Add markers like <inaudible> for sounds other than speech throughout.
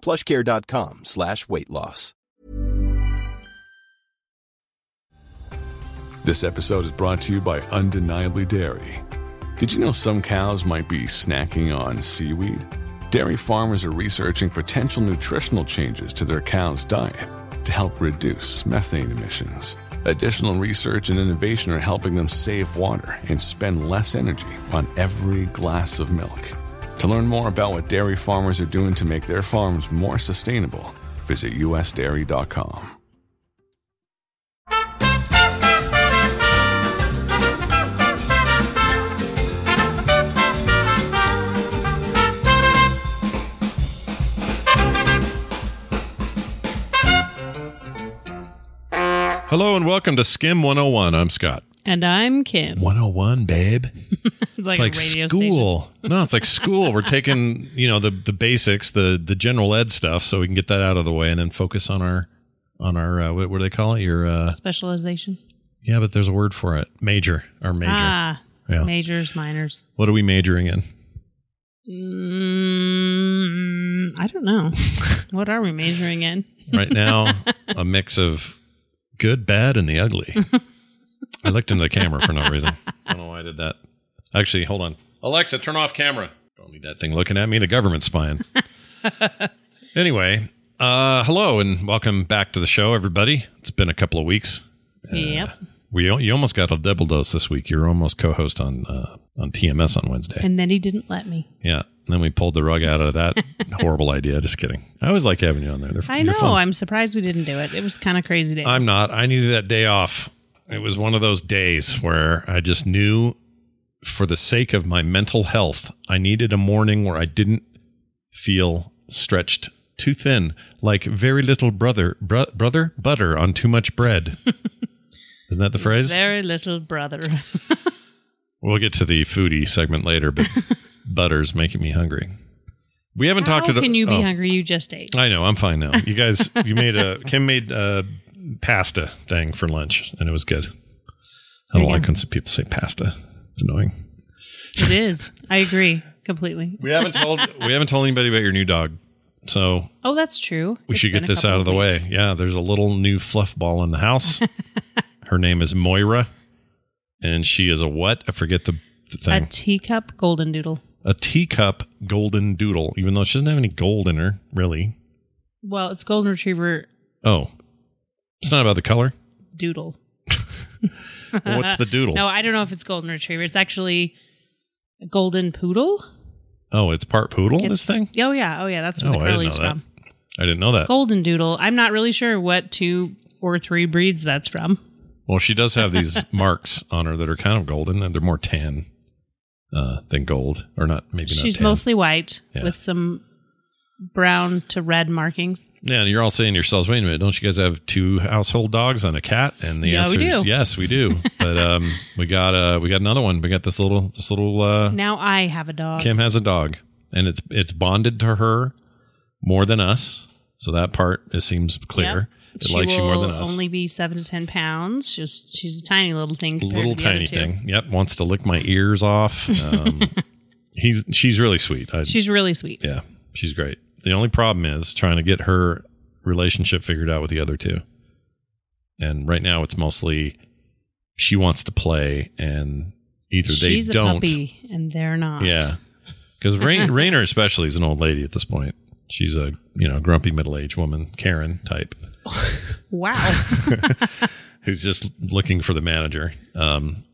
plushcare.com slash weight loss. This episode is brought to you by Undeniably Dairy. Did you know some cows might be snacking on seaweed? Dairy farmers are researching potential nutritional changes to their cows' diet to help reduce methane emissions. Additional research and innovation are helping them save water and spend less energy on every glass of milk. To learn more about what dairy farmers are doing to make their farms more sustainable, visit usdairy.com. Hello and welcome to Skim 101. I'm Scott. And I'm Kim. 101, babe. <laughs> It's like, it's like a radio school. No, it's like school. We're <laughs> taking, you know, the the basics, the the general ed stuff so we can get that out of the way and then focus on our on our uh, what, what do they call it? Your uh. Specialization. yeah, but there's a word for it. Major. Our major. Ah, Yeah. majors, minors. What are we majoring in? Mm, I don't know. <laughs> what are we majoring in? Right now, a mix of good, bad, and the ugly. I looked into the camera for no reason. <laughs> I don't know why I did that. Actually, hold on. Alexa, turn off camera. Don't need that thing looking at me. The government's spying. <laughs> anyway, uh, hello and welcome back to the show, everybody. It's been a couple of weeks. yep. We you almost got a double dose this week. You were almost co-host on uh, on TMS on Wednesday. And then he didn't let me. yeah. And then we pulled the rug out of that <laughs> horrible idea. Just kidding. I always like having you on there. They're, I know. fun. I'm surprised we didn't do it. It was kind of crazy day. I'm not. I needed that day off. It was one of those days where I just knew for the sake of my mental health, I needed a morning where I didn't feel stretched too thin, like very little brother, br- brother butter on too much bread. <laughs> Isn't that the phrase? Very little brother. <laughs> We'll get to the foodie segment later, but <laughs> butter's making me hungry. We haven't How talked to can you be oh. hungry? You just ate. I know. I'm fine now. You guys, you made a Kim made a pasta thing for lunch, and it was good. I don't There like when some people say pasta. It's annoying. It is. I agree completely. We haven't told <laughs> we haven't told anybody about your new dog, so Oh, that's true. we It's should been get a this couple out of the way. Yeah, there's a little new fluff ball in the house. <laughs> Her name is Moira, and she is a what? I forget the, the A thing. teacup golden doodle. A teacup golden doodle, even though she doesn't have any gold in her, really. Well, it's golden retriever Oh, it's not about the color. doodle. <laughs> Well, what's the doodle? No, I don't know if it's golden retriever. It's actually a golden poodle. Oh, it's part poodle. It's, this thing. Oh yeah, oh yeah. That's where Oh, the curly's know that. from. I didn't know that. Golden doodle. I'm not really sure what two or three breeds that's from. Well, she does have these <laughs> marks on her that are kind of golden, and they're more tan uh, than gold, or not. Maybe not. She's tan. mostly white Yeah. with some brown to red markings. Yeah, and you're all saying to yourselves, "Wait a minute! Don't you guys have two household dogs and a cat?" And the Yeah, answer is yes, we do. <laughs> but um, we got uh, we got another one. We got this little this little uh, Now I have a dog. Kim has a dog, and it's it's bonded to her more than us. So that part it seems clear. It She likes you more than us. only be seven to ten pounds. She's she's a tiny little thing. little to the other tiny thing. Yep, wants to lick my ears off. <laughs> Um, he's she's really sweet. I, She's really sweet. yeah, she's great. The only problem is trying to get her relationship figured out with the other two. And right now, it's mostly she wants to play, and either She's they a don't. puppy, and they're not. Yeah, because Rain, <laughs> Rainer especially is an old lady at this point. She's a you know grumpy middle aged woman, Karen type. <laughs> Wow. <laughs> who's just looking for the manager. Um,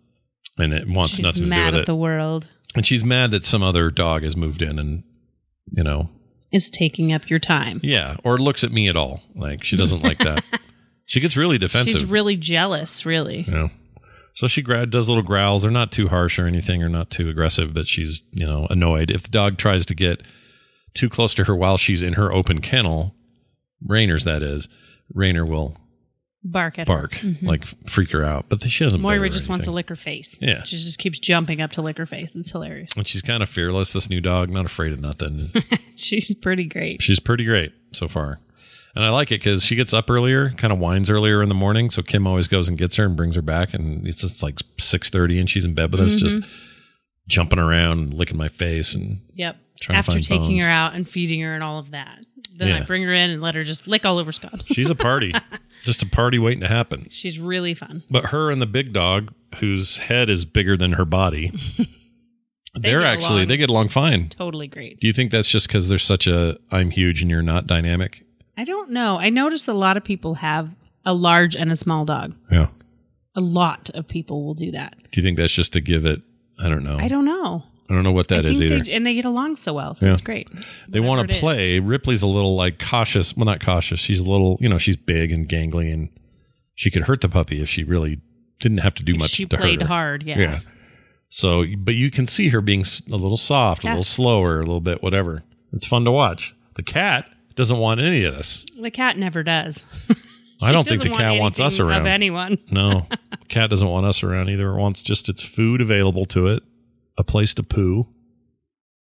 and it wants She's nothing to do mad with at it. the world. and she's mad that some other dog has moved in and, you know, Is taking up your time. yeah, or looks at me at all. Like she doesn't like that. <laughs> She gets really defensive. She's really jealous, really. know. So she does little growls. They're not too harsh or anything, or not too aggressive, but she's you know annoyed if the dog tries to get too close to her while she's in her open kennel. Rainer's that is. Rainer will Bark at her. bark, mm-hmm. like freak her out, but she doesn't. Moira just wants to lick her face. Yeah. She just keeps jumping up to lick her face. It's hilarious. And she's kind of fearless. This new dog, not afraid of nothing. <laughs> She's pretty great. she's pretty great so far. And I like it because she gets up earlier, kind of whines earlier in the morning. So Kim always goes and gets her and brings her back, and it's just like six thirty, and she's in bed with us, just mm-hmm. jumping around, and licking my face, and Yep. Trying to After taking bones. her out and feeding her and all of that. Then I bring her in and let her just lick all over Scott. she's a party, <laughs> just a party waiting to happen. She's really fun. But her and the big dog, whose head is bigger than her body, <laughs> They they're actually along. they get along fine. Totally great. Do you think that's just because there's such a I'm huge and you're not dynamic? I don't know. I notice a lot of people have a large and a small dog. Yeah. A lot of people will do that. Do you think that's just to give it? I don't know. I don't know. I don't know what that I is either. They, and they get along so well, so Yeah. it's great. they want to it is. play. Ripley's a little like cautious. Well, not cautious. She's a little, you know, she's big and gangly, and she could hurt the puppy if she really didn't have to do If much she to played hurt her. hard, yeah. Yeah. So, but you can see her being a little soft, a little slower, a little bit, whatever. It's fun to watch. The cat doesn't want any of this. The cat never does. <laughs> I don't think the doesn't cat want wants us around. Of anyone. No, <laughs> cat doesn't want us around either. It wants just its food available to it, a place to poo,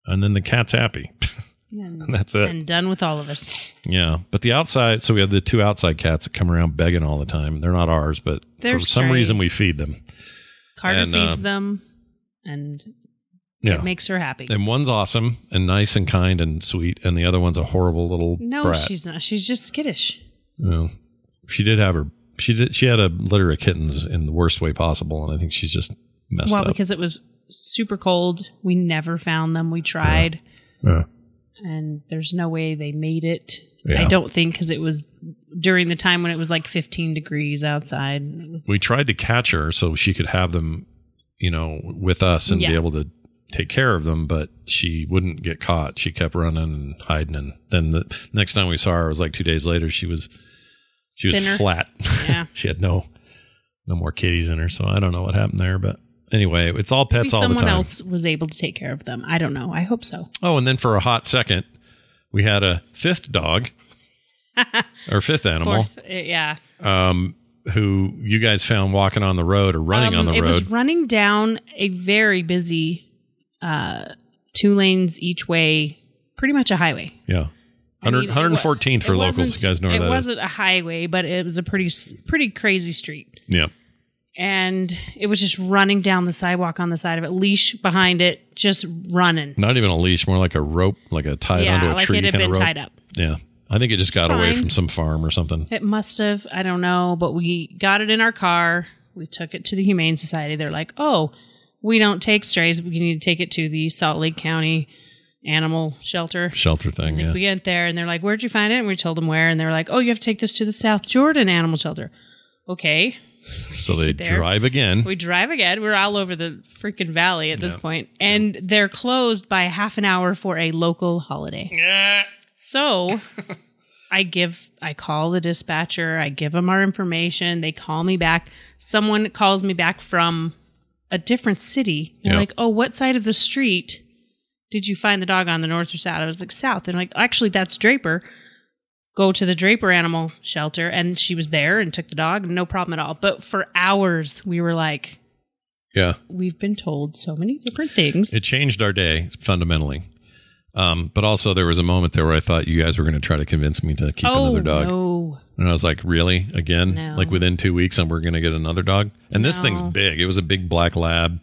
and then the cat's happy. <laughs> And, That's it. and done with all of us. Yeah, but the outside. So we have the two outside cats that come around begging all the time. They're not ours, but They're for some reason we feed them. Carter And, uh, feeds them, and Yeah, it makes her happy. and one's awesome and nice and kind and sweet, and the other one's a horrible little no, brat. she's not. She's just skittish. No. She did have her. She did. She had a litter of kittens in the worst way possible, and I think she's just messed well, up. Well, because it was super cold. We never found them. We tried, yeah. and there's no way they made it. Yeah. I don't think because it was during the time when it was like 15 degrees outside. We tried to catch her so she could have them, you know, with us and be able to take care of them, but she wouldn't get caught. She kept running and hiding. And then the next time we saw her, it was like two days later. She was she was Thinner. flat. <laughs> Yeah. she had no no more kitties in her. So I don't know what happened there, but anyway, it's all maybe pets all the time. someone else was able to take care of them. I don't know. I hope so. Oh, and then for a hot second, we had a fifth dog <laughs> or fifth animal Fourth, uh, yeah. um, who you guys found walking on the road or running Um, on the it road. It was running down a very busy, uh, two lanes each way, pretty much a highway. Yeah. I mean, 114th for locals. You guys know where it that is. wasn't a highway, but it was a pretty pretty crazy street, Yeah. And it was just running down the sidewalk on the side of it, leash behind it, just running. Not even a leash, more like a rope, like a tied onto a like tree it had kind of been rope. tied up. Yeah. I think it just got away from some farm or something. It must have. I don't know, but we got it in our car. We took it to the Humane Society. They're like, "Oh, we don't take strays. We need to take it to the Salt Lake County Animal Shelter." Shelter thing. Yeah. We get there and they're like, "Where'd you find it?" And we told them where, and they're like, "Oh, you have to take this to the South Jordan Animal Shelter." Okay, So they there. drive again. we drive again. We're all over the freaking valley at this Yeah. point, and they're closed by half an hour for a local holiday. Yeah. So <laughs> I give, I call the dispatcher, I give them our information. They call me back. Someone calls me back from a different city. They're Yep. like, oh, what side of the street did you find the dog on the north or south? I was like, south. And like, actually, that's Draper. Go to the Draper Animal Shelter. And she was there and took the dog, no problem at all. But for hours, we were like, yeah. we've been told so many different things. It changed our day fundamentally. Um, but also there was a moment there where I thought you guys were going to try to convince me to keep oh, another dog. no. And I was like, really? Again? No. Like within two weeks and we're going to get another dog? And this No. thing's big. It was a big black lab.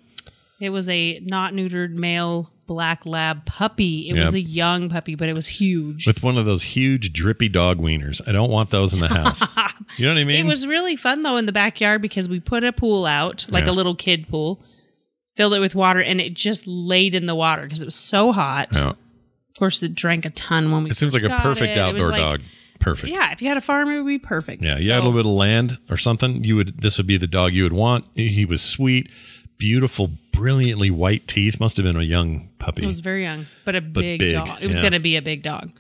It was a not neutered male black lab puppy. It Yeah. was a young puppy, but it was huge. with one of those huge drippy dog wieners. I don't want those in the house. You know what I mean? it was really fun though in the backyard because we put a pool out, like Yeah. a little kid pool, filled it with water, and it just laid in the water because it was so hot. Yeah. Of course, it drank a ton when we. It seems like a perfect it. It outdoor like- dog. Perfect. Yeah, if you had a farm, it would be perfect. Yeah, you So- had a little bit of land or something. You would. This would be the dog you would want. He was sweet, beautiful, brilliantly white teeth. Must have been a young puppy, It was very young, but a big, big, dog. It was yeah. going to be a big dog.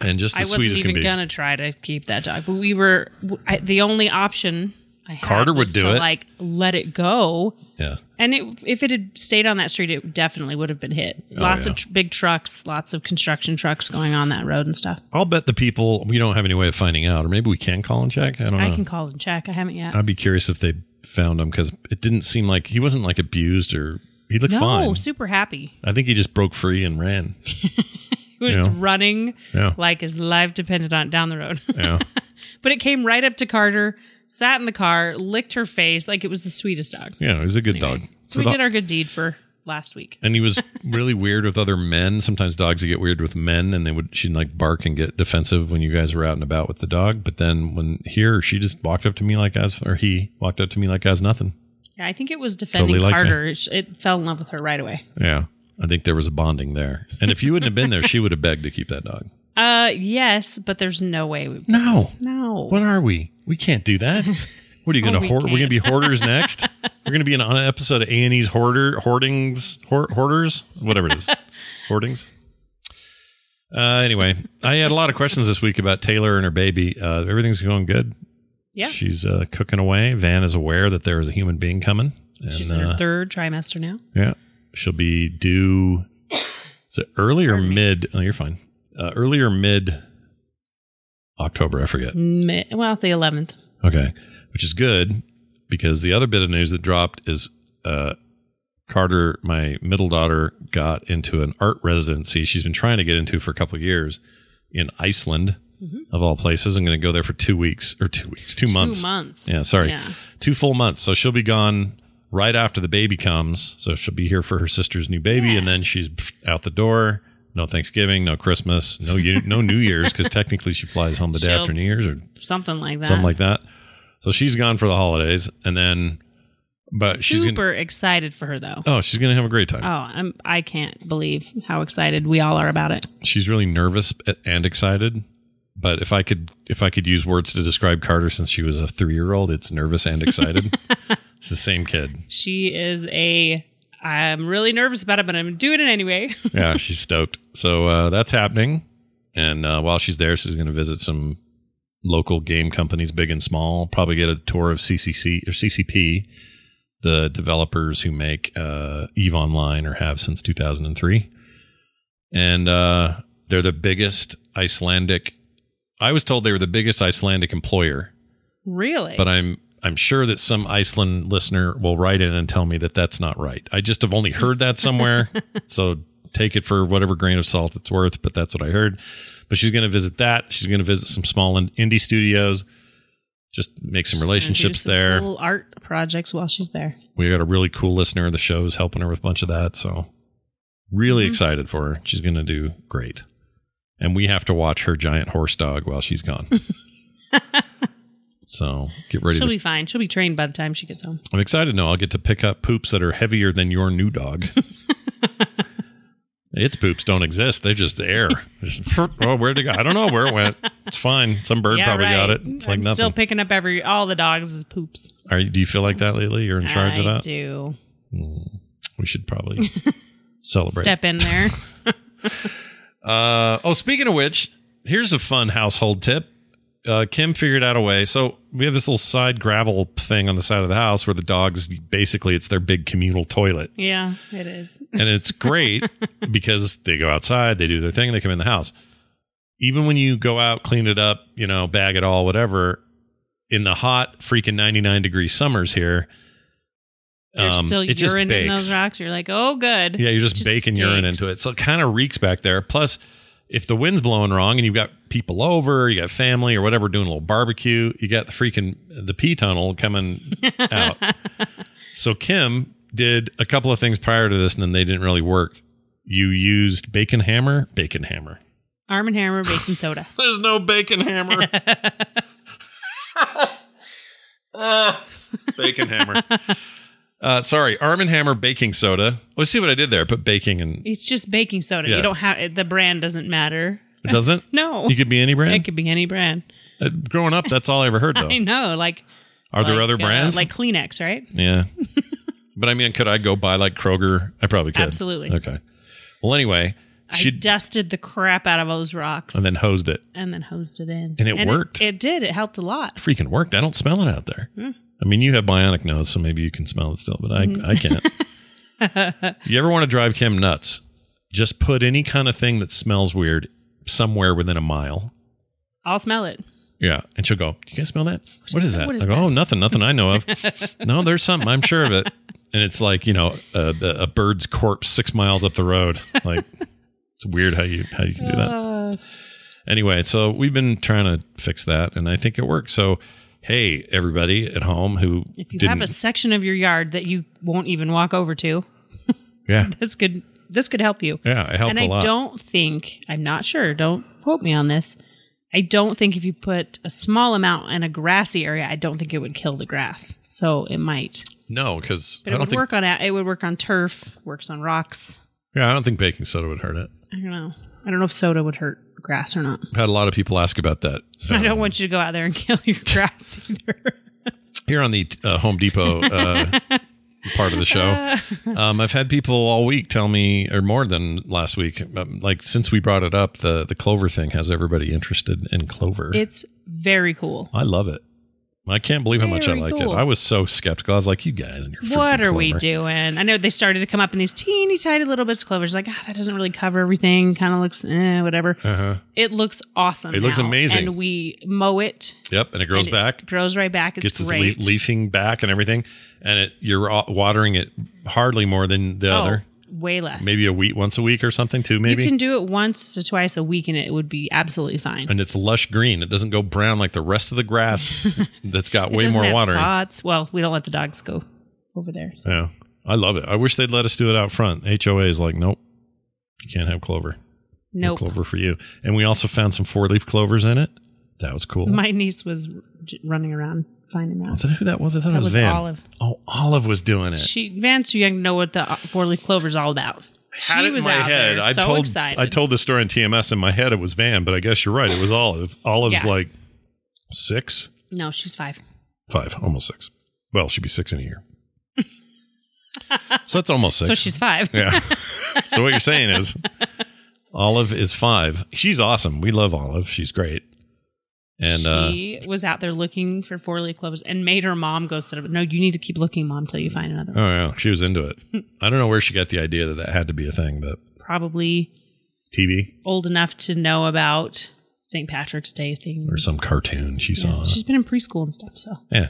and just I as wasn't as even gonna try to keep that dog, but we were I, the only option. I had Carter would do to, it. Like let it go, Yeah, and it, if it had stayed on that street, it definitely would have been hit. Oh, lots yeah. of tr- big trucks, lots of construction trucks going on that road and stuff. I'll bet the people. We don't have any way of finding out, or maybe we can call and check. I don't know. I can call and check. I haven't yet. I'd be curious if they found him because it didn't seem like he wasn't like abused or he looked fine. no, fine. super happy. I think he just broke free and ran. <laughs> He was Yeah. running Yeah. like his life depended on it down the road. <laughs> Yeah. but it came right up to Carter, sat in the car, licked her face like it was the sweetest dog. Yeah, he was a good Anyway, dog. So we the- did our good deed for last week. and he was <laughs> really weird with other men. Sometimes dogs would get weird with men, and they would she'd like bark and get defensive when you guys were out and about with the dog. But then when here, she just walked up to me like as or he walked up to me like as nothing. Yeah, I think it was defending Totally Carter. It, it fell in love with her right away. Yeah, I think there was a bonding there. And if you wouldn't have been there, she would have begged to keep that dog. Uh, yes, but there's no way. We, No, no. what are we? We can't do that. What are you going Oh, to we hoard? We're going to be hoarders next. <laughs> We're going to be in on an episode of A and E's hoarder hoardings hoard, hoarders whatever it is <laughs> hoardings. Uh, anyway, I had a lot of questions this week about Taylor and her baby. Uh, everything's going good. Yeah. she's uh, cooking away. Van is aware that there is a human being coming, and She's in her uh, third trimester now. yeah, she'll be due. Is it early or mid? Oh, you're fine. Uh, early or mid October? I forget. Mi- well, the 11th. Okay, which is good because the other bit of news that dropped is uh, Carter, my middle daughter, got into an art residency she's been trying to get into for a couple of years in Iceland, of all places. I'm going to go there for two weeks or two weeks, two, months. Two months. Yeah, sorry, Yeah. two full months. So she'll be gone right after the baby comes. So she'll be here for her sister's new baby, and then she's out the door. No Thanksgiving, no Christmas, no no New Year's because <laughs> technically she flies home the day She'll- after New Year's or Something like that. something like that. So she's gone for the holidays, and then, but she's gonna. Super excited for her, though. Oh, she's gonna have a great time. Oh, I'm. I can't believe how excited we all are about it. She's really nervous and excited. But if I could, if I could use words to describe Carter since she was a three-year-old, it's nervous and excited. <laughs> it's the same kid. She is a. I'm really nervous about it, but I'm doing it anyway. Yeah, she's stoked. So uh, that's happening. And uh, while she's there, she's going to visit some local game companies, big and small. Probably get a tour of CCC or CCP, the developers who make uh, Eve Online or have since 2003. And uh, they're the biggest Icelandic. I was told they were the biggest Icelandic employer, really? but I'm I'm sure that some Iceland listener will write in and tell me that that's not right. I just have only heard that somewhere, <laughs> so take it for whatever grain of salt it's worth. But that's what I heard. But she's going to visit that. She's going to visit some small indie studios, just make some do relationships some there. Cool art projects while she's there. We got a really cool listener of the shows helping her with a bunch of that. So really mm-hmm. excited for her. She's going to do great. And we have to watch her giant horse dog while she's gone. <laughs> so get ready She'll to be fine. She'll be trained by the time she gets home. I'm excited. No, I'll get to pick up poops that are heavier than your new dog. <laughs> its poops don't exist. They're just air. <laughs> Just, oh, where'd it go? I don't know where it went. It's fine. Some bird Yeah, probably got it. It's like I'm nothing. still picking up every all the dogs' poops. Are you, do you feel like that lately? You're in charge I of that? I do. We should probably <laughs> celebrate. Step in there. <laughs> Uh, oh, speaking of which, here's a fun household tip. Uh, Kim figured out a way. So we have this little side gravel thing on the side of the house where the dogs basically it's their big communal toilet. yeah, it is. <laughs> and it's great because they go outside, they do their thing, they come in the house. Even when you go out, clean it up, you know, bag it all, whatever. In the hot, freaking ninety-nine degree summers here, There's um, still it just urine in those rocks. You're like, oh, good. Yeah, you're just, Just baking urine into it, so it kind of reeks back there. Plus, if the wind's blowing wrong and you've got people over, you got family or whatever doing a little barbecue, you got the freaking the pee tunnel coming <laughs> out. So Kim did a couple of things prior to this, and then they didn't really work. You used bacon hammer, bacon hammer. Arm and Hammer baking soda. <laughs> There's no bacon hammer. <laughs> Ah, bacon hammer. Uh, sorry, Arm and Hammer baking soda. Let's see what I did there. Put baking and It's just baking soda. Yeah. You don't have the brand doesn't matter. It doesn't? <laughs> No. You could be any brand? It could be any brand. Uh, growing up, that's all I ever heard, <laughs> though. I know, like Are there like, other uh, brands? like Kleenex, right? yeah. <laughs> but I mean, could I go buy like Kroger? I probably could. Absolutely. Okay. Well, anyway, I she dusted the crap out of those rocks and then hosed it. and then hosed it in, And it worked. It, did. It helped a lot. Freaking worked. I don't smell it out there. I mean, you have bionic nose, so maybe you can smell it still, but I, Mm-hmm. I can't. <laughs> you ever want to drive Kim nuts? Just put any kind of thing that smells weird somewhere within a mile. I'll smell it. Yeah. And she'll go, Do you guys smell that? What is that? What is I go, that? Oh, nothing, nothing I know of. <laughs> no, there's something. I'm sure of it. And it's like, you know, a, a bird's corpse six miles up the road. Like, <laughs> it's weird how you how you can do that. Uh, Anyway, so we've been trying to fix that, and I think it works. So, hey, everybody at home who if you didn't, have a section of your yard that you won't even walk over to, <laughs> yeah, this could this could help you. yeah, it helped and a I lot. don't think I'm not sure. Don't quote me on this. I don't think if you put a small amount in a grassy area, I don't think it would kill the grass. So it might, no, because I but it don't would think. work on it. It would work on turf. Works on rocks. Yeah, I don't think baking soda would hurt it. I don't know. I don't know if soda would hurt grass or not. I've had a lot of people ask about that. I don't Um, want you to go out there and <laughs> kill your grass <laughs> either. here on the uh, Home Depot uh, part of the show. <laughs> Um, I've had people all week tell me, or more than last week, um, like since we brought it up, the the clover thing has everybody interested in clover. It's very cool. I love it. I can't believe how much I like cool. it. I was so skeptical. I was like, "You guys and your What are we doing? I know they started to come up in these teeny tiny little bits of clover. Like, ah, that doesn't really cover everything. Kind of looks, eh, whatever. Uh-huh. It looks awesome. It looks amazing. And we mow it. Yep, and it grows and it's- back, Grows right back. It's gets its great. le- leafing back and everything, and it you're uh, watering it hardly more than the Oh, other. Way less. Maybe a week, once a week or something too. Maybe you can do it once to twice a week, and it would be absolutely fine. and it's lush green. It doesn't go brown like the rest of the grass <laughs> that's got way more watering. spots. Well, we don't let the dogs go over there. so. Yeah, I love it. I wish they'd let us do it out front. HOA is like, nope, you can't have clover. No clover for you. And we also found some four leaf clovers in it. That was cool. My niece was running around finding that. was that who that was? I thought That it was, was Van. Olive. Oh, Olive was doing it. She Van's too young to know what the uh, four leaf clover's all about. had she it in was my out head. there I so told excited. I told the story on TMS in my head. It was Van, but I guess you're right. It was Olive. Olive's Yeah. like six, No, she's five. five, almost six. Well, she'd be six in a year. so that's almost six. So she's five. Yeah. so what you're saying is Olive is five. She's awesome. We love Olive. She's great. And uh, she was out there looking for four leaf clovers and made her mom go sit up. No, you need to keep looking, mom, till you find another one. oh yeah, she was into it. <laughs> I don't know where she got the idea that that had to be a thing, but Probably TV old enough to know about St. Patrick's Day things. or some cartoon she Yeah, saw. She's been in preschool and stuff, so Yeah,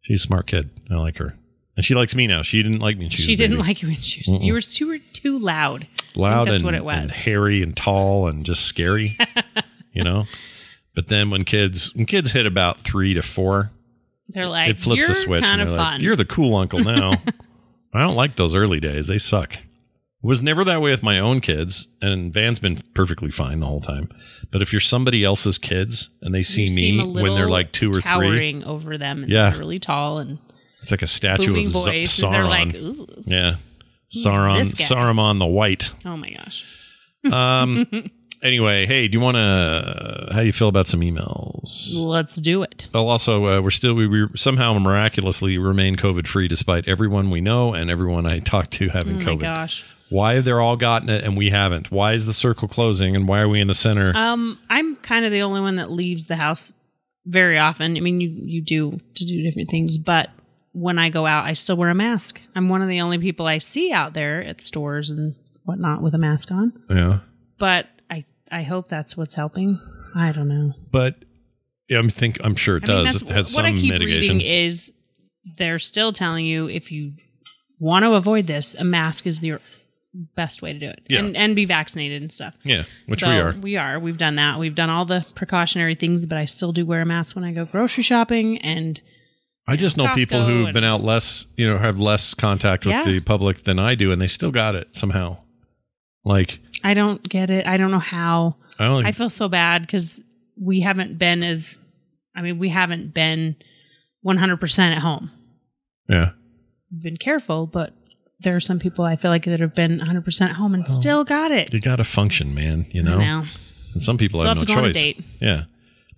she's a smart kid. I like her, and she likes me now. She didn't like me. When she, she, didn't baby. like you when she was. You were too, were too loud. Loud that's and, what it was. and hairy and tall and just scary. <laughs> you know. But then when kids when kids hit about three to four, They're like, it flips you're the switch kind of fun. like, "You're the cool uncle <laughs> now." I don't like those early days; they suck. It Was never that way with my own kids, and Van's been perfectly fine the whole time. But if you're somebody else's kids and they see me when they're like two or three, towering over them. And Yeah. they're really tall and it's like a statue of Z-. Sauron. Like, yeah, Sauron? Saruman the White. oh my gosh. Um. <laughs> anyway, hey, do you want to? How do you feel about some emails? Let's do it. Well, also, uh, we're still we, we somehow miraculously remain COVID free despite everyone we know and everyone I talk to having Oh my COVID. gosh. Why have they all gotten it and we haven't? Why is the circle closing and why are we in the center? Um, I'm kind of the only one that leaves the house very often. I mean, you you do to do different things, but when I go out, I still wear a mask. I'm one of the only people I see out there at stores and whatnot with a mask on. yeah, But I hope that's what's helping. I don't know. but yeah, I'm think I'm sure it I mean, does. it has what some I keep mitigation. reading is they're still telling you if you want to avoid this, a mask is the best way to do it, Yeah. and and be vaccinated and stuff. yeah, which So we are. We are. We've done that. We've done all the precautionary things, but I still do wear a mask when I go grocery shopping. And I just know people who've been out less, you know, have less contact with Yeah. the public than I do, and they still got it somehow. Like I don't get it. I don't know how. I don't. I feel so bad because we haven't been as. I mean, we haven't been 100% at home. yeah. We've been careful, but there are some people I feel like that have been 100% at home and still got it. You got to function, man. You know. Know. and some people Still have, have no to go on a choice. Yeah,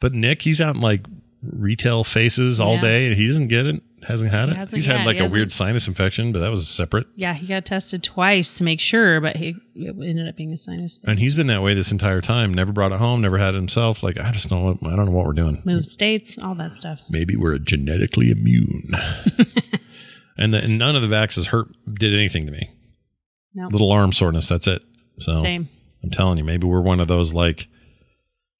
but Nick, he's out in like retail faces all Yeah. day, and he doesn't get it. Hasn't had it. hasn't He's yet. had like He a weird sinus infection, but that was separate. Yeah, he got tested twice to make sure, but he it ended up being a sinus thing. And he's been that way this entire time. Never brought it home. Never had it himself. Like I just don't. I don't know what we're doing. Move states, all that stuff. Maybe we're genetically immune. <laughs> and, the, and none of the vaxes hurt. Did anything to me. No, Little arm soreness. That's it. So same. I'm telling you, maybe we're one of those like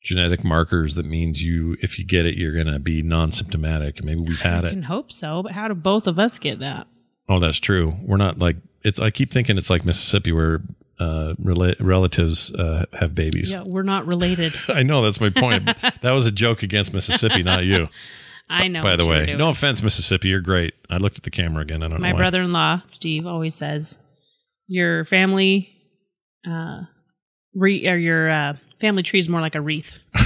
genetic markers that means you, if you get it, you're gonna be non-symptomatic. Maybe we've had I it. can hope so, but how do both of us get that? Oh, that's true. We're not like it's. I keep thinking it's like Mississippi where uh, rela- relatives uh, have babies. Yeah, we're not related. <laughs> I know that's my point. <laughs> that was a joke against Mississippi, not you. I know. By the way, no offense, Mississippi, you're great. I looked at the camera again. I don't my know. why. brother-in-law Steve always says your family, uh, re- or your uh, family tree is more like a wreath. <laughs>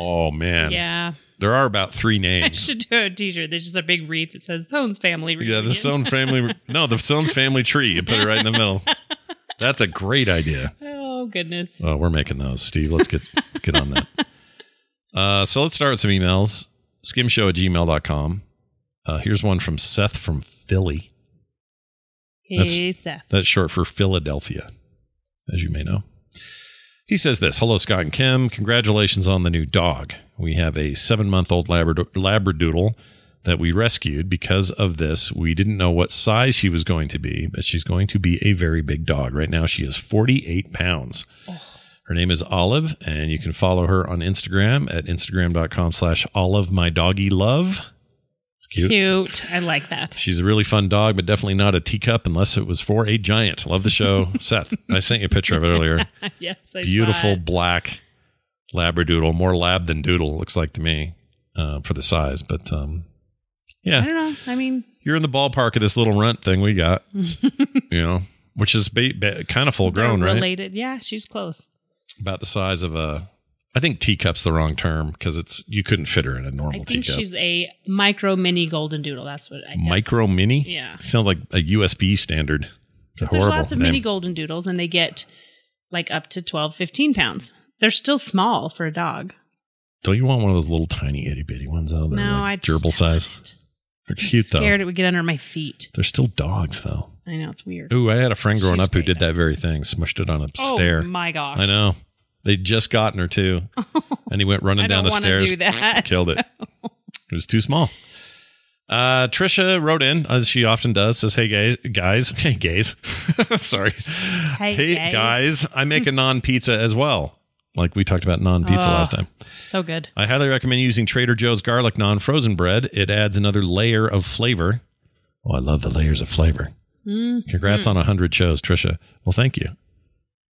Oh man, Yeah, there are about three <laughs> I names. should do a T-shirt. There's just a big wreath that says Stone's family. yeah, the reunion." Stone family. No, the Stone's family tree. You put it right in the middle. <laughs> That's a great idea. Oh goodness. Oh, we're making those, Steve. Let's get let's get on that. Uh, so let's start with some emails. Skimshow at gmail.com. Uh, here's one from Seth from Philly. Hey Seth. That's short for Philadelphia, as you may know. He says this Hello, Scott and Kim. Congratulations on the new dog. We have a seven month old Labrador- Labradoodle that we rescued. Because of this, we didn't know what size she was going to be, but she's going to be a very big dog. Right now, she is 48 pounds. Her name is Olive, and you can follow her on Instagram at instagram.com slash olive my doggy love. Cute. Cute. I like that. She's a really fun dog, but definitely not a teacup unless it was for a giant. Love the show. <laughs> Seth, I sent you a picture of it earlier. <laughs> yes. I Beautiful black labradoodle, more lab than doodle, looks like to me, uh, for the size. But um, I yeah, don't know. I mean, you're in the ballpark of this little runt thing we got, <laughs> you know, which is ba- ba- kind of full grown, they're right? related. Yeah, she's close. About the size of a. I think teacup's the wrong term because it's you couldn't fit her in a normal I think teacup. she's a micro mini golden doodle. That's what I that's- Micro mini. Yeah. sounds like a USB standard. It's a There's horrible lots of name. mini golden doodles, and they get like up to 12, 15 pounds. They're still small for a dog. Don't you want one of those little tiny itty bitty ones though? They're No, like I'd gerbil size. They're I'm cute scared though. it would get under my feet. They're still dogs though. I know it's weird. Ooh, I had a friend growing She's up who did though. that very thing. Smushed it on a oh stair. Oh my gosh! I know. They'd just gotten her too, <laughs> and he went running down the stairs. do that. <laughs> Killed it. <laughs> It was too small. Uh, Trisha wrote in, as she often does, says, Hey, guys, guys, hey, gays. Sorry. Hey, hey, guys. guys, I make a naan pizza as well. Like we talked about naan pizza Oh. last time. So good. I highly recommend using Trader Joe's garlic naan frozen bread. It adds another layer of flavor. Oh, I love the layers of flavor. Mm-hmm. Congrats on 100 shows, Trisha. Well, thank you.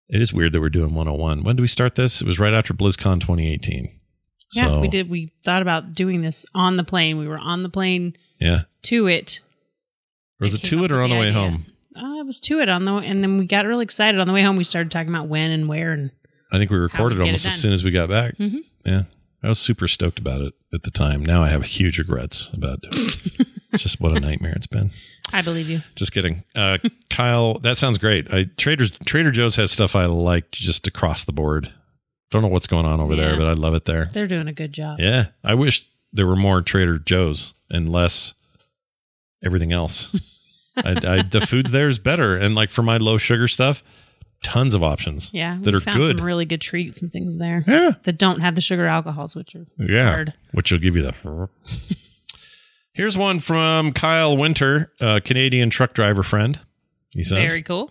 It is weird that we're doing 101. When did we start this? It was right after BlizzCon 2018. Yeah, so, we did. We thought about doing this on the plane. We were on the plane Yeah. to it. Or was it to it or on the way idea. home? Uh, it was to it on the, and then we got really excited on the way home. We started talking about when and where, and I think we recorded almost as soon as we got back. Mhm. Yeah. I was super stoked about it at the time. Now I have huge regrets about doing it. <laughs> It's just what a nightmare it's been. I believe you. Just kidding. Uh, Kyle, that sounds great. I, Trader's Trader Joe's has stuff I like just across the board. Don't know what's going on over there, but I love it there. They're doing a good job. Yeah. I wish there were more Trader Joe's and less everything else. <laughs> I, I, the food there is better. And like for my low sugar stuff, tons of options Yeah, that are found good. some really good treats and things there yeah. that don't have the sugar alcohols, which are Yeah. hard. Which will give you the. <laughs> Here's one from Kyle Winter, a Canadian truck driver friend. He says, Very cool.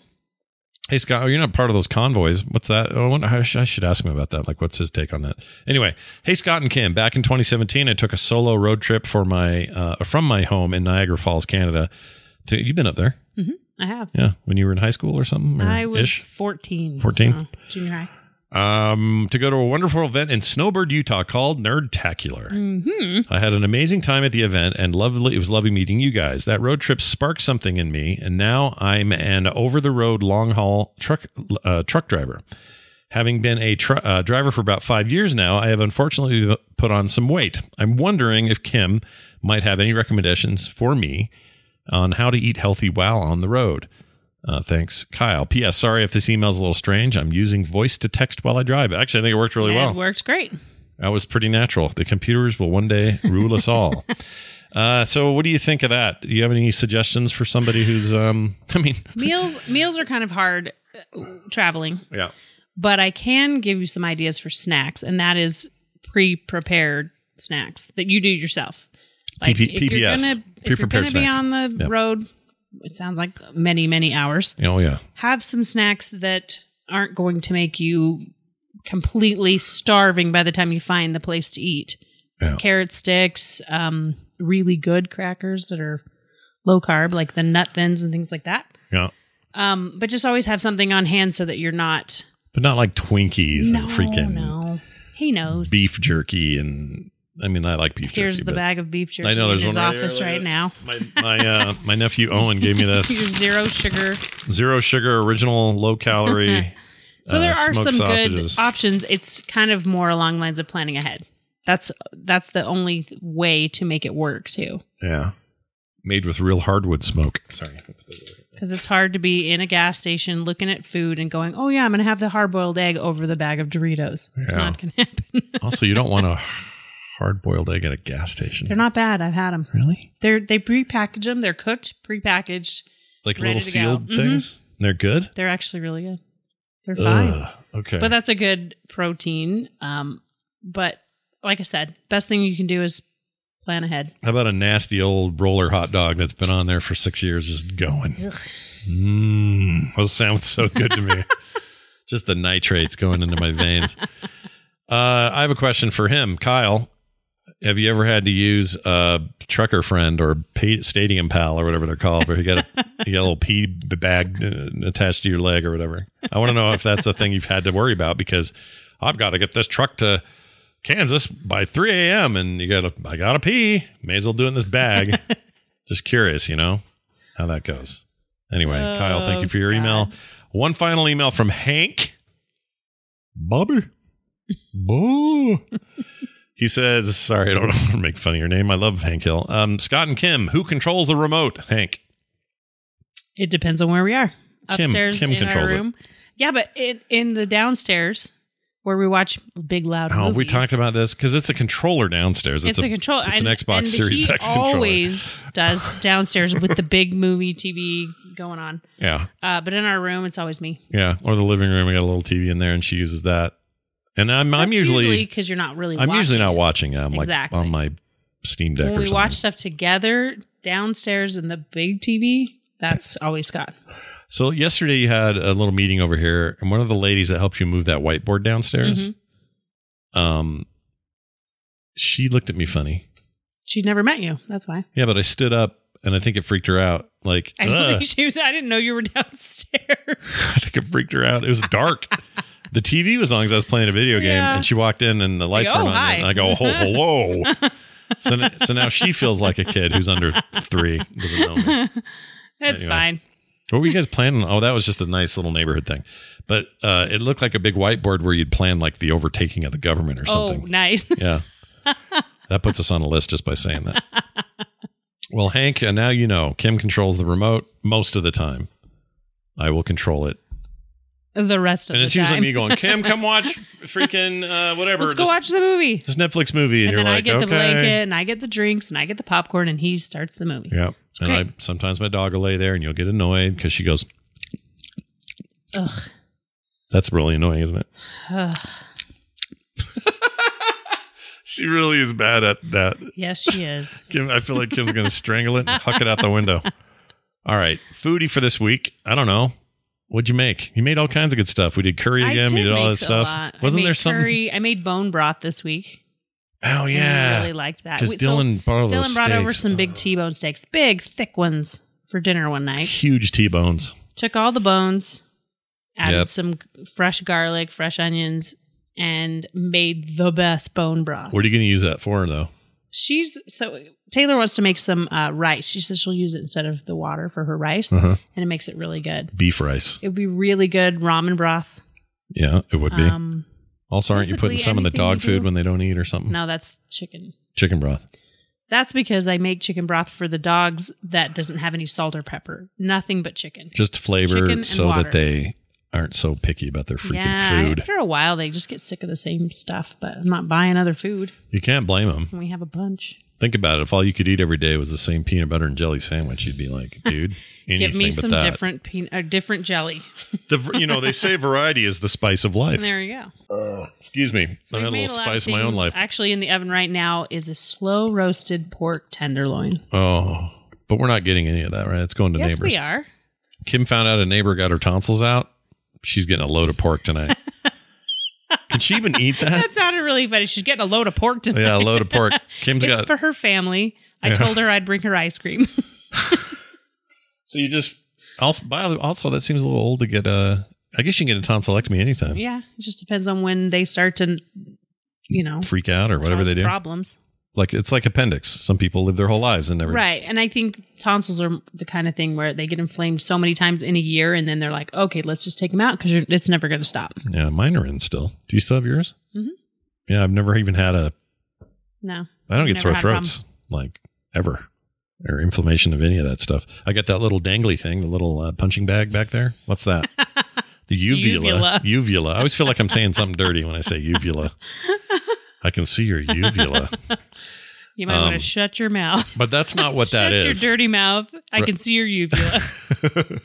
Hey Scott, oh, you're not part of those convoys. What's that? Oh, I, wonder, I sh- I should ask him about that. Like, what's his take on that? Anyway, hey Scott and Kim. Back in 2017, I took a solo road trip for my uh, from my home in Niagara Falls, Canada. To you've been up there, I have. yeah? When you were in high school or something? or I was ish? 14. 14? so junior high. Um, to go to a wonderful event in Snowbird, Utah called Nerdtacular. Mm-hmm. I had an amazing time at the event and lovely. It was lovely meeting you guys. That road trip sparked something in me, and now I'm an over-the-road long haul truck uh, truck driver. Having been a tr- uh, driver for about five years now, I have unfortunately put on some weight. I'm wondering if Kim might have any recommendations for me on how to eat healthy while on the road. Uh, thanks, Kyle. P.S. Sorry if this email's a little strange. I'm using voice to text while I drive. Actually, I think it worked really well. it worked great. That was pretty natural. The computers will one day rule us all. <laughs> Uh, so, what do you think of that? Do you have any suggestions for somebody who's? Um, <laughs> I mean, <laughs> Meals meals are kind of hard uh, traveling, yeah, but I can give you some ideas for snacks, and that is pre-prepared snacks that you do yourself. Like if you're PPS, gonna if you're gonna be on the Yep. road, it sounds like many many hours. oh yeah, Have some snacks that aren't going to make you completely starving by the time you find the place to eat. Yeah. Carrot sticks, um, really good crackers that are low carb, like the nut thins and things like that. yeah, Um, but just always have something on hand so that you're not but not like Twinkies no, and freaking no. He knows. beef jerky and. I mean, I like beef jerky. Here's the bag of beef jerky I know there's in his one office here, right now. My my uh, <laughs> my nephew Owen gave me this Your zero sugar. zero sugar, original, low calorie. <laughs> So there uh, are some sausages. good options. It's kind of more along lines of planning ahead. That's that's the only way to make it work too. Yeah, made with real hardwood smoke. Sorry. Because it's hard to be in a gas station looking at food and going, "Oh yeah, I'm going to have the hard boiled egg over the bag of Doritos." It's Yeah. not going <laughs> to happen. Also, you don't want a hard boiled egg at a gas station. They're not bad. I've had them. really They're they prepackage them. They're cooked, prepackaged. like Ready little to go. sealed Mhm. things. They're good. They're actually really good. They're fine. Ugh, okay. But that's a good protein. Um, but like I said, best thing you can do is plan ahead. How about a nasty old roller hot dog that's been on there for six years, just going? Mmm, those sound so good to me. <laughs> just the nitrates going into my veins. Uh, I have a question for him, Kyle. Have you ever had to use a trucker friend or stadium pal or whatever they're called, where you got a you got a little pee bag uh, attached to your leg or whatever? I want to know if that's a thing you've had to worry about because I've got to get this truck to Kansas by 3 a.m. and you gotta I gotta pee. May as well do it in this bag. <laughs> Just curious, you know, how that goes. Anyway, Oh, Kyle, thank you for your Scott. email. One final email from Hank. Bobby. <laughs> Boo. He says, sorry, I don't want <laughs> to make fun of your name. I love Hank Hill. Um, Scott and Kim, who controls the remote? Hank. It depends on where we are. Kim- Upstairs Kim in controls it. our room. Yeah, but in, in the downstairs where we watch big loud Oh, we talked about this because it's a controller downstairs. It's, a, control. It's and, an Xbox and Series he X controller. always does <laughs> downstairs with the big movie TV going on. Yeah, Uh, but in our room, it's always me. yeah. Or the living room. We got a little TV in there, and she uses that. And I'm I'm usually, because you're not really. I'm usually not it. watching it. I'm Exactly. like on my Steam Deck When we watch stuff together downstairs in the big TV, that's always Scott. So yesterday you had a little meeting over here, and one of the ladies that helped you move that whiteboard downstairs, Mm-hmm. um, she looked at me funny. She'd never met you. That's why. Yeah, but I stood up, and I think it freaked her out. Like, <laughs> I think she was. I didn't know you were <laughs> downstairs. <laughs> I think it freaked her out. It was dark. The TV was on because I was playing a video game, Yeah. and she walked in, and the lights Like, oh, weren't on. hi. And I go, oh, hello. <laughs> so, so now she feels like a kid who's under three. Doesn't know me. <laughs> It's Anyway. fine. What were you guys planning? Oh, that was just a nice little neighborhood thing. But uh, it looked like a big whiteboard where you'd plan like the overtaking of the government or something. Oh, nice. Yeah. <laughs> that puts us on a list just by saying that. Well, Hank, uh, now you know Kim controls the remote most of the time. I will control it. The rest of And the it's usually time. me going, Kim, come <laughs> watch freaking uh, whatever. Let's go watch the movie. this Netflix movie. And, And you're then I like, get okay. the blanket and I get the drinks and I get the popcorn and he starts the movie. Yeah. And I sometimes my dog will lay there and you'll get annoyed because she goes, Ugh. that's really annoying, isn't it? Ugh. <laughs> She really is bad at that. Yes, she is. <laughs> Kim, I feel like Kim's going to strangle it and huck it out the window. All right. Foodie for this week. I don't know. What'd you make? You made all kinds of good stuff. We did curry again. did we did all that stuff. Wasn't I made there something? curry. I made bone broth this week. Oh, and I yeah. really liked that. Because We- so Dylan brought Dylan brought over some big oh. T-bone steaks, big, thick ones for dinner one night. Huge T-bones. Took all the bones, added Yep. some fresh garlic, fresh onions, and made the best bone broth. What are you going to use that for, though? She's so Taylor wants to make some uh, rice. She says she'll use it instead of the water for her rice, Uh-huh. and it makes it really good. Beef rice. It would be really good ramen broth. Yeah, it would be. Um, also, aren't you putting some in the dog food when they don't eat or something? no, that's chicken. Chicken broth. That's because I make chicken broth for the dogs that doesn't have any salt or pepper. Nothing but chicken. Just flavor Chicken so water. that they aren't so picky about their freaking yeah, food. after a while they just get sick of the same stuff, but I'm not buying other food You can't blame them. we have a bunch. Think about it. If all you could eat every day was the same peanut butter and jelly sandwich, you'd be like, <laughs> dude, Give me some that. different peanut, uh, different jelly. <laughs> The, you know, they <laughs> say variety is the spice of life. There you go. Excuse me. So I had a little of spice in my own life. Actually, in the oven right now is a slow roasted pork tenderloin. Oh, but we're not getting any of that, right? It's going to yes, neighbors. we are. Kim found out a neighbor got her tonsils out. She's getting a load of pork tonight. <laughs> Can she even eat that? That sounded really funny. She's getting a load of pork tonight. yeah, a load of pork. <laughs> Kim's it's got. for her family. I Yeah. told her I'd bring her ice cream. <laughs> so you just also by the- also that seems a little old to get a. I guess you can get a tonsillectomy anytime. yeah, it just depends on when they start to, you know, Freak out or whatever cause they do. Problems. Like it's like appendix. Some people live their whole lives and never. Right. And I think tonsils are the kind of thing where they get inflamed so many times in a year and then they're like, okay, let's just take them out because it's never going to stop. Yeah, mine are in still. Do you still have yours? Mhm. Yeah, I've never even had a. No. I don't get sore had a problem. throats like ever, or inflammation of any of that stuff. I got that little dangly thing, the little uh, punching bag back there. What's that? <laughs> The uvula. Uvula. Uvula. I always feel like I'm saying something dirty when I say uvula. <laughs> I can see your uvula, <laughs> You might want Um, to shut your mouth. but that's not what that is. shut your dirty mouth. I Right. can see your uvula. <laughs>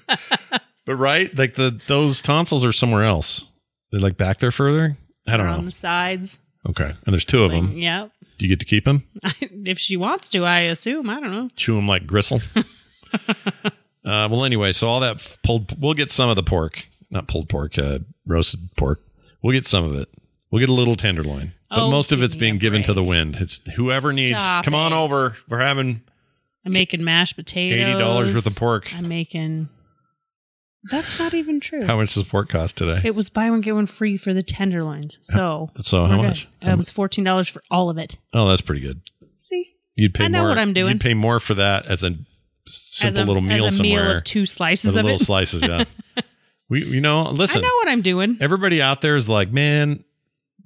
But right, like the those tonsils are somewhere else. They're like back there further. I don't Or on know. the sides. Okay, and there's two of them. Yep. Do you get to keep them? <laughs> if she wants to, I assume. I don't know. chew them like gristle. uh, well, anyway, so all that f- pulled, we'll get some of the pork, not pulled pork, uh, roasted pork. We'll get some of it. We'll get a little tenderloin, but Oh, most of it's being given to the wind. It's whoever needs. Stop Come on over. We're having I'm making mashed potatoes. eighty dollars worth of pork. I'm making. That's not even true. How much does pork cost today? It was buy one get one free for the tenderloins. So So how we're good. much? It was fourteen dollars for all of it. Oh, that's pretty good. See, You'd pay I know more. what I'm doing. You'd pay more for that as a simple a, little meal as a somewhere. meal of two slices of little it. slices, yeah. <laughs> we, you know, listen. I know what I'm doing. everybody out there is like, man,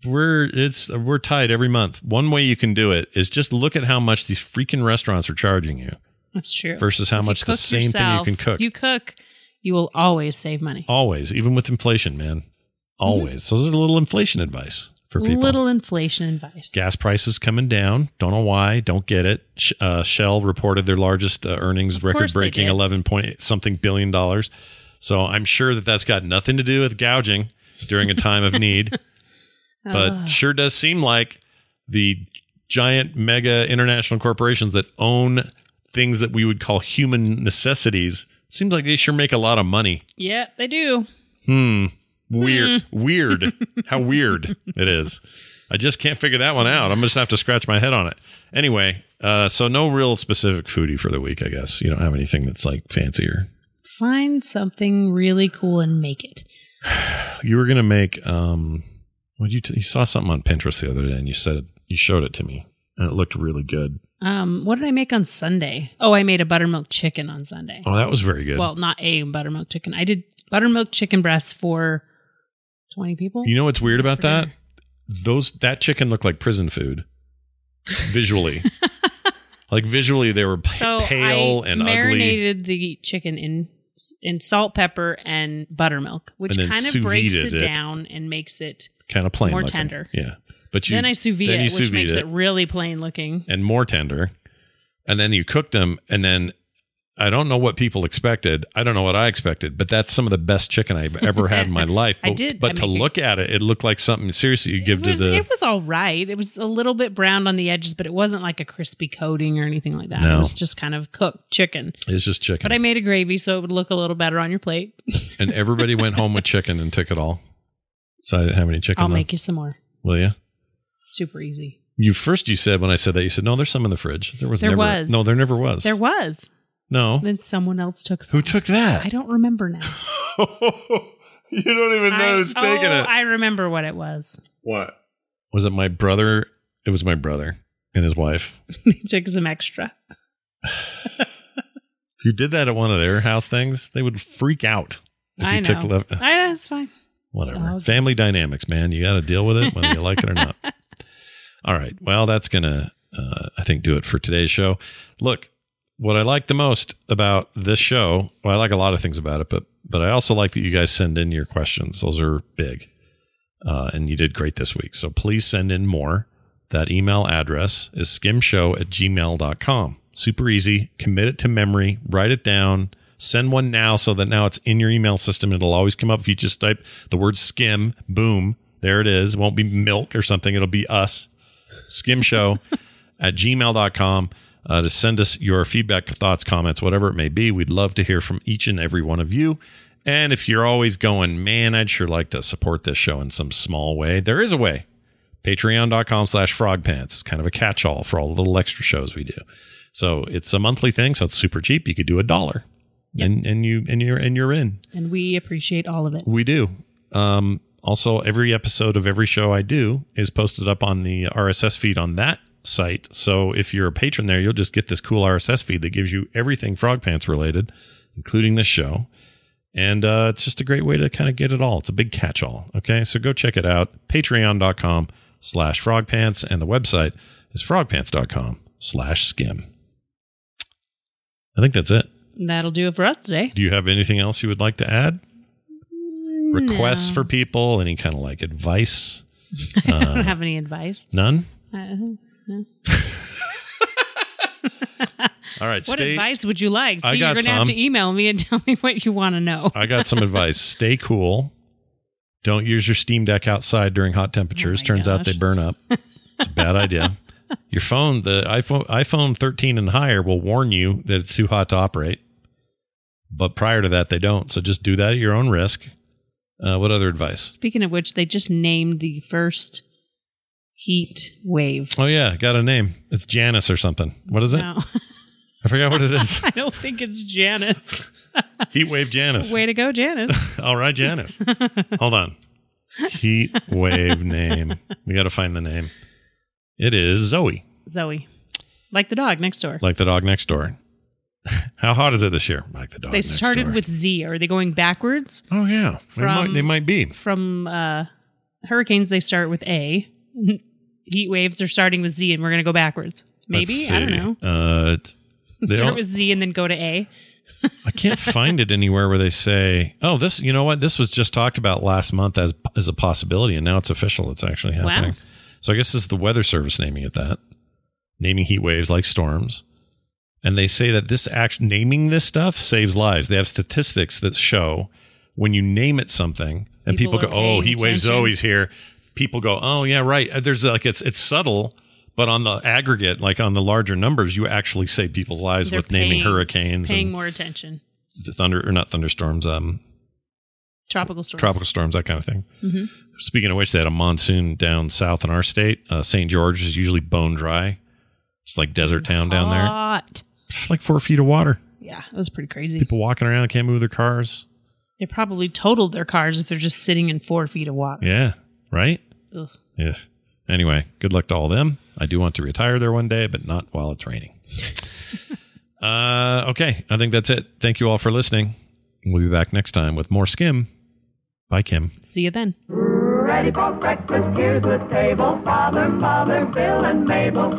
we're it's we're tied every month. One way you can do it is just look at how much these freaking restaurants are charging you That's true. versus how If much the same thing you can cook. You cook, you will always save money. Always, even with inflation, man. Always. So there's a little inflation advice for people. Mm-hmm. Little inflation advice. Gas prices coming down. Don't know why. Don't get it. Uh, Shell reported their largest uh, earnings, record breaking, eleven point something billion dollars. So I'm sure that that's got nothing to do with gouging during a time of need. <laughs> but sure does seem like the giant mega international corporations that own things that we would call human necessities seems like they sure make a lot of money. Yeah, they do. Hmm. Weird. Weird. <laughs> How weird it is. I just can't figure that one out. I'm just have to scratch my head on it. Anyway, uh, so no real specific foodie for the week, I guess. You don't have anything that's like fancier. Find something really cool and make it. <sighs> You were gonna make um what you t- you saw something on Pinterest the other day and you said it, you showed it to me and it looked really good. Um, what did I make on Sunday? Oh, I made a buttermilk chicken on Sunday. Oh, that was very good. Well, not a buttermilk chicken. I did buttermilk chicken breasts for twenty people. you know what's weird about that? dinner. Those that chicken looked like prison food visually. <laughs> like visually they were p- so pale I and ugly. So I marinated the chicken in in salt, pepper, and buttermilk, which And kind of breaks it, it. down and makes it. kind of plain more looking. tender. Yeah. But you then I sous vide it, which makes it. it really plain looking. and more tender. And then you cooked them, and then I don't know what people expected. I don't know what I expected, but that's some of the best chicken I've ever had in my <laughs> life. I But, did. But I to mean, look at it, it looked like something seriously you give it to was, the. it was all right. It was a little bit browned on the edges, but it wasn't like a crispy coating or anything like that. No. It was just kind of cooked chicken. it's just chicken. But I made a gravy so it would look a little better on your plate. <laughs> and everybody went home with chicken and took it all. So I didn't have any chicken. I'll left. make you some more. Will you? It's super easy. You first you said when I said that you said no, there's some in the fridge. There was There never. was. No, there never was. There was. No. Then someone else took some. Who took that? I don't remember now. <laughs> you don't even know I- who's taking oh, it. I remember what it was. what was it? My brother. It was my brother and his wife. <laughs> he took some extra. If you did that at one of their house things, they would freak out. If I you know. took left, I know, it's fine. whatever. good. Family dynamics, man. You got to deal with it whether you like it or not. <laughs> All right. Well, that's gonna uh, I think, do it for today's show. Look, what I like the most about this show, well, I like a lot of things about it, but but I also like that you guys send in your questions. Those are big, uh, and you did great this week. So please send in more. That email address is skimshow at gmail.com. Super easy. Commit it to memory. Write it down. Send one now so that now it's in your email system. It'll always come up if you just type the word skim. Boom. There it is. It won't be milk or something. It'll be us. Skimshow <laughs> at gmail.com. Uh, to send us your feedback, thoughts, comments, whatever it may be. We'd love to hear from each and every one of you. And if you're always going, man, I'd sure like to support this show in some small way, there is a way. Patreon.com slash frogpants. It's kind of a catch all for all the little extra shows we do. So it's a monthly thing, so it's super cheap. You could do a dollar. And and you and you're and you're in. And we appreciate all of it. We do. Um, also, every episode of every show I do is posted up on the RSS feed on that site. So if you're a patron there, you'll just get this cool RSS feed that gives you everything Frog Pants related, including this show. And uh, it's just a great way to kind of get it all. It's a big catch all. Okay. So go check it out. Patreon.com slash frogpants. And the website is frogpants.com slash skim. I think that's it. That'll do it for us today. Do you have anything else you would like to add? Requests for people? Any kind of like advice? <laughs> I don't have any advice. None? Uh, All right. what stay, advice would you like? I You're going to have to email me and <laughs> tell me what you want to know. I got some advice. <laughs> Stay cool. Don't use your Steam Deck outside during hot temperatures. Oh Turns out they burn up. It's a bad idea. <laughs> Your phone, the iPhone iPhone 13 and higher will warn you that it's too hot to operate. But prior to that, they don't. So just do that at your own risk. Uh, what other advice? Speaking of which, they just named the first heat wave. Oh yeah, got a name. It's Janice or something. What is it? No, I forgot what it <laughs> is. I don't think it's Janice. <laughs> Heat wave Janice. Way to go, Janice. <laughs> All right, Janice. Hold on. Heat wave name. We got to find the name. It is Zoe, Zoe. Like the dog next door. like the dog next door. How hot is it this year? Like the dog. they started door. with Z. Are they going backwards? Oh yeah, they, might, they might be. From uh, hurricanes, they start with A. Heat waves are starting with Z, and we're going to go backwards. Maybe I don't know. Uh, <laughs> they Start with Z and then go to A. I can't <laughs> find it anywhere where they say, "Oh, this." You know what? This was just talked about last month as as a possibility, and now it's official. It's actually Wow. happening. So I guess this is the Weather Service naming it that, naming heat waves like storms, and they say that this act naming this stuff saves lives. They have statistics that show when you name it something, and People people, go, "Oh, heat attention. Zoe's here." People go, "Oh yeah, right." Uh, There's like it's it's subtle. But on the aggregate, like on the larger numbers, you actually save people's lives They're with naming hurricanes Paying and more attention. thunder or not thunderstorms, um, Tropical storms. tropical storms, that kind of thing. Mm-hmm. Speaking of which, they had a monsoon down south in our state. Uh, St. George is usually bone dry. It's like desert town down there. Hot. It's like four feet of water. Yeah, it was pretty crazy. People walking around, they can't move their cars. They probably totaled their cars if they're just sitting in four feet of water. Yeah, right? Ugh. Yeah. Anyway, good luck to all of them. I do want to retire there one day, but not while it's raining. <laughs> uh, okay, I think that's it. Thank you all for listening. We'll be back next time with more Skim. Bye, Kim. See you then. Ready for breakfast, here's the table. Father, mother, Bill, and Mabel.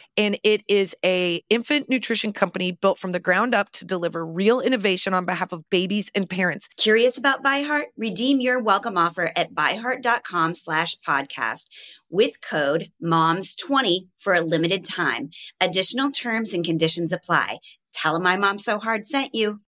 and it is a infant nutrition company built from the ground up to deliver real innovation on behalf of babies and parents. Curious about By Heart? Redeem your welcome offer at byheart.com slash podcast with code MOMS20 for a limited time. Additional terms and conditions apply. Tell them I Mom So Hard sent you.